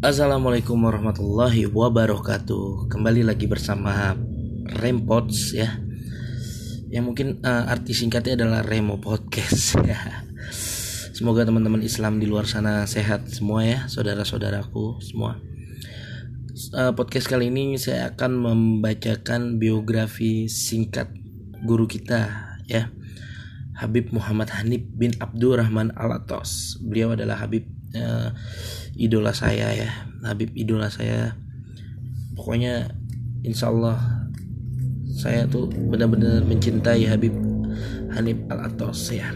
Assalamualaikum warahmatullahi wabarakatuh. Kembali lagi bersama Rempods ya. Yang mungkin uh, arti singkatnya adalah Remo Podcast ya. Semoga teman-teman Islam di luar sana sehat semua ya, saudara-saudaraku semua. Uh, podcast kali ini saya akan membacakan biografi singkat guru kita ya. Habib Muhammad Hanif bin Abdurrahman Alatos. Beliau adalah Habib uh, idola saya ya Habib idola saya. Pokoknya insya Allah saya tuh benar-benar mencintai Habib Hanif Al Atos ya.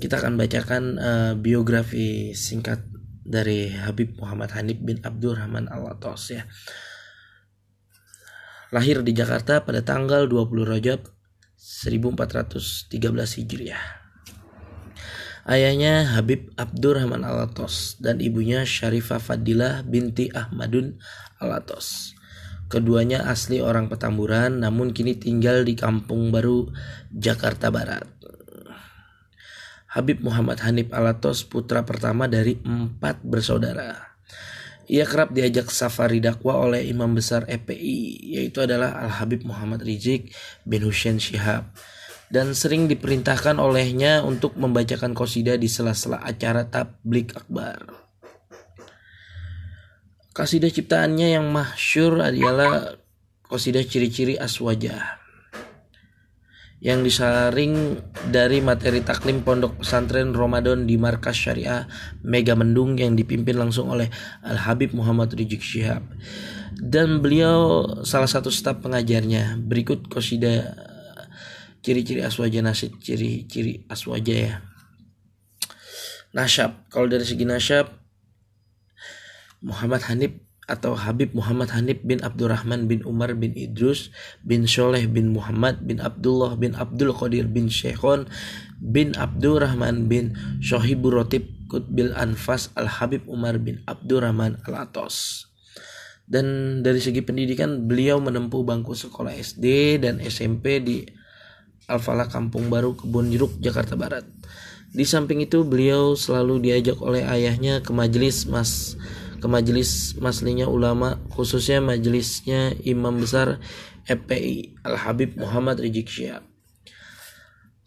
Kita akan bacakan uh, biografi singkat dari Habib Muhammad Hanif bin Abdurrahman Al Atos ya. Lahir di Jakarta pada tanggal 20 Rajab 1413 Hijriah Ayahnya Habib Abdurrahman Alatos dan ibunya Syarifah Fadilah binti Ahmadun Alatos. Keduanya asli orang Petamburan namun kini tinggal di Kampung Baru, Jakarta Barat. Habib Muhammad Hanif Alatos putra pertama dari empat bersaudara. Ia kerap diajak safari dakwah oleh imam besar EPI yaitu adalah Al-Habib Muhammad Rizik bin Hussein Syihab dan sering diperintahkan olehnya untuk membacakan kosidah di sela-sela acara tablik akbar. Kasidah ciptaannya yang masyur adalah kosidah ciri-ciri aswajah yang disaring dari materi taklim pondok pesantren Ramadan di markas syariah Mega Mendung yang dipimpin langsung oleh Al Habib Muhammad Rizik Syihab dan beliau salah satu staf pengajarnya berikut kosidah ciri-ciri aswaja nasib ciri-ciri aswaja ya. Nasyab kalau dari segi nasyab Muhammad Hanif atau Habib Muhammad Hanif bin Abdurrahman bin Umar bin Idrus bin Sholeh bin Muhammad bin Abdullah bin Abdul Qadir bin Syekhon bin Abdurrahman bin Shohibur Rotib Kutbil Anfas Al Habib Umar bin Abdurrahman Al Atos. Dan dari segi pendidikan beliau menempuh bangku sekolah SD dan SMP di Al-Falah Kampung Baru Kebun Jeruk Jakarta Barat. Di samping itu beliau selalu diajak oleh ayahnya ke majelis mas ke majelis maslinya ulama khususnya majelisnya Imam Besar FPI Al Habib Muhammad Rizik Syihab.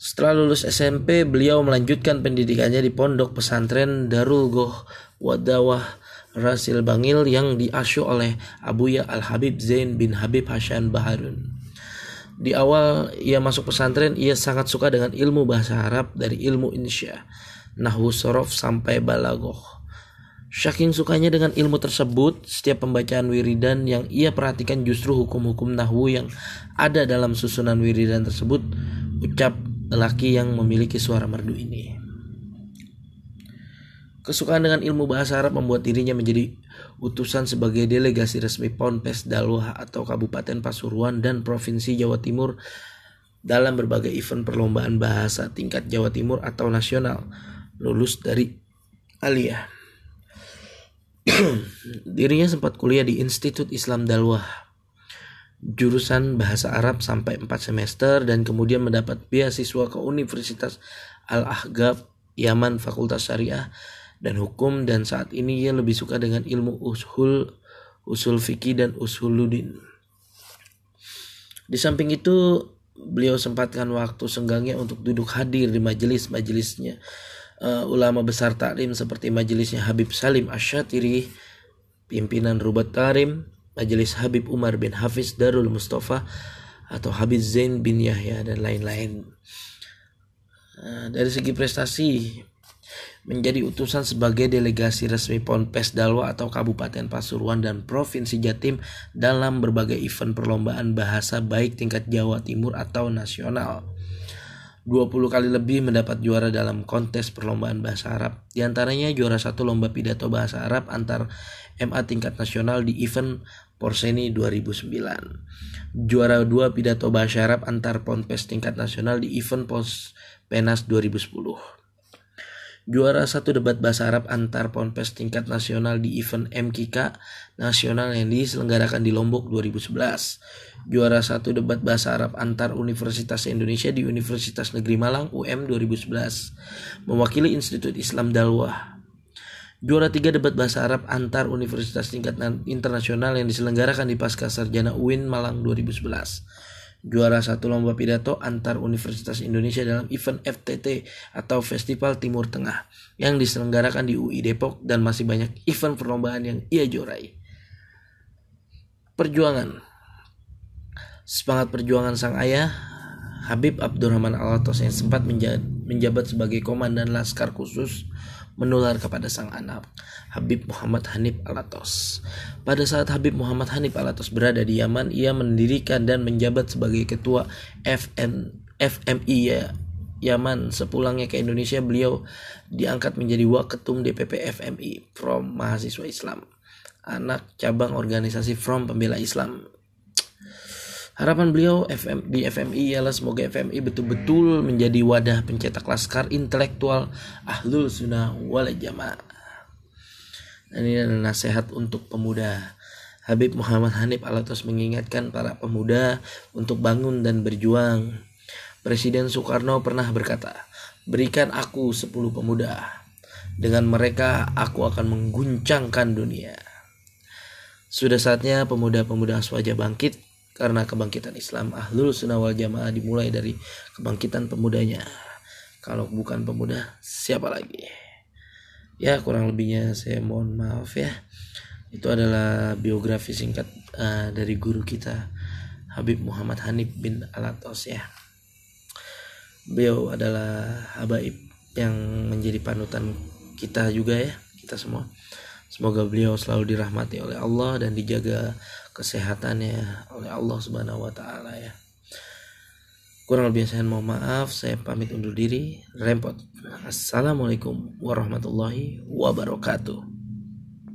Setelah lulus SMP, beliau melanjutkan pendidikannya di pondok pesantren Darul Goh Wadawah Rasil Bangil yang diasuh oleh Abuya Al Habib Zain bin Habib Hasan Baharun. Di awal ia masuk pesantren, ia sangat suka dengan ilmu bahasa Arab dari ilmu insya, nahwu sorof sampai balagoh. Saking sukanya dengan ilmu tersebut, setiap pembacaan wiridan yang ia perhatikan justru hukum-hukum nahwu yang ada dalam susunan wiridan tersebut, ucap lelaki yang memiliki suara merdu ini. Kesukaan dengan ilmu bahasa Arab membuat dirinya menjadi utusan sebagai delegasi resmi Ponpes Dalwah atau Kabupaten Pasuruan dan Provinsi Jawa Timur dalam berbagai event perlombaan bahasa tingkat Jawa Timur atau nasional lulus dari Aliyah. Dirinya sempat kuliah di Institut Islam Dalwah jurusan bahasa Arab sampai 4 semester dan kemudian mendapat beasiswa ke Universitas Al-Ahgab Yaman Fakultas Syariah dan hukum dan saat ini ia lebih suka dengan ilmu usul usul fikih dan usuluddin. Di samping itu beliau sempatkan waktu senggangnya untuk duduk hadir di majelis-majelisnya uh, ulama besar taklim seperti majelisnya Habib Salim Asyatiri, pimpinan Rubat Tarim, majelis Habib Umar bin Hafiz Darul Mustafa atau Habib Zain bin Yahya dan lain-lain. Uh, dari segi prestasi menjadi utusan sebagai delegasi resmi Ponpes Dalwa atau Kabupaten Pasuruan dan Provinsi Jatim dalam berbagai event perlombaan bahasa baik tingkat Jawa Timur atau nasional. 20 kali lebih mendapat juara dalam kontes perlombaan bahasa Arab. Di antaranya juara satu lomba pidato bahasa Arab antar MA tingkat nasional di event Porseni 2009. Juara dua pidato bahasa Arab antar Ponpes tingkat nasional di event Pos Penas 2010 juara satu debat bahasa Arab antar ponpes tingkat nasional di event MKK nasional yang diselenggarakan di Lombok 2011. Juara satu debat bahasa Arab antar Universitas Indonesia di Universitas Negeri Malang UM 2011. Mewakili Institut Islam Dalwah. Juara tiga debat bahasa Arab antar universitas tingkat internasional yang diselenggarakan di Pasca Sarjana UIN Malang 2011. Juara satu lomba pidato antar Universitas Indonesia dalam event FTT atau Festival Timur Tengah yang diselenggarakan di UI Depok dan masih banyak event perlombaan yang ia juarai. Perjuangan Semangat perjuangan sang ayah Habib Abdurrahman Alatos yang sempat menjabat sebagai komandan Laskar Khusus menular kepada sang anak Habib Muhammad Hanif Alatos. Pada saat Habib Muhammad Hanif Alatos berada di Yaman, ia mendirikan dan menjabat sebagai ketua FN, FMI ya, Yaman. Sepulangnya ke Indonesia, beliau diangkat menjadi waketum DPP FMI From Mahasiswa Islam, anak cabang organisasi From Pembela Islam Harapan beliau FM, di FMI ialah semoga FMI betul-betul menjadi wadah pencetak laskar intelektual ahlul sunnah wal jamaah. Ini adalah nasihat untuk pemuda. Habib Muhammad Hanif Alatos mengingatkan para pemuda untuk bangun dan berjuang. Presiden Soekarno pernah berkata, berikan aku 10 pemuda. Dengan mereka aku akan mengguncangkan dunia. Sudah saatnya pemuda-pemuda Aswaja bangkit karena kebangkitan Islam ahlul sunnah wal jamaah dimulai dari kebangkitan pemudanya. Kalau bukan pemuda siapa lagi? Ya kurang lebihnya saya mohon maaf ya. Itu adalah biografi singkat uh, dari guru kita Habib Muhammad Hanif bin Alatos ya. Beliau adalah habaib yang menjadi panutan kita juga ya kita semua. Semoga beliau selalu dirahmati oleh Allah dan dijaga kesehatannya oleh Allah Subhanahu wa taala ya. Kurang lebih saya mohon maaf, saya pamit undur diri. Rempot. Assalamualaikum warahmatullahi wabarakatuh.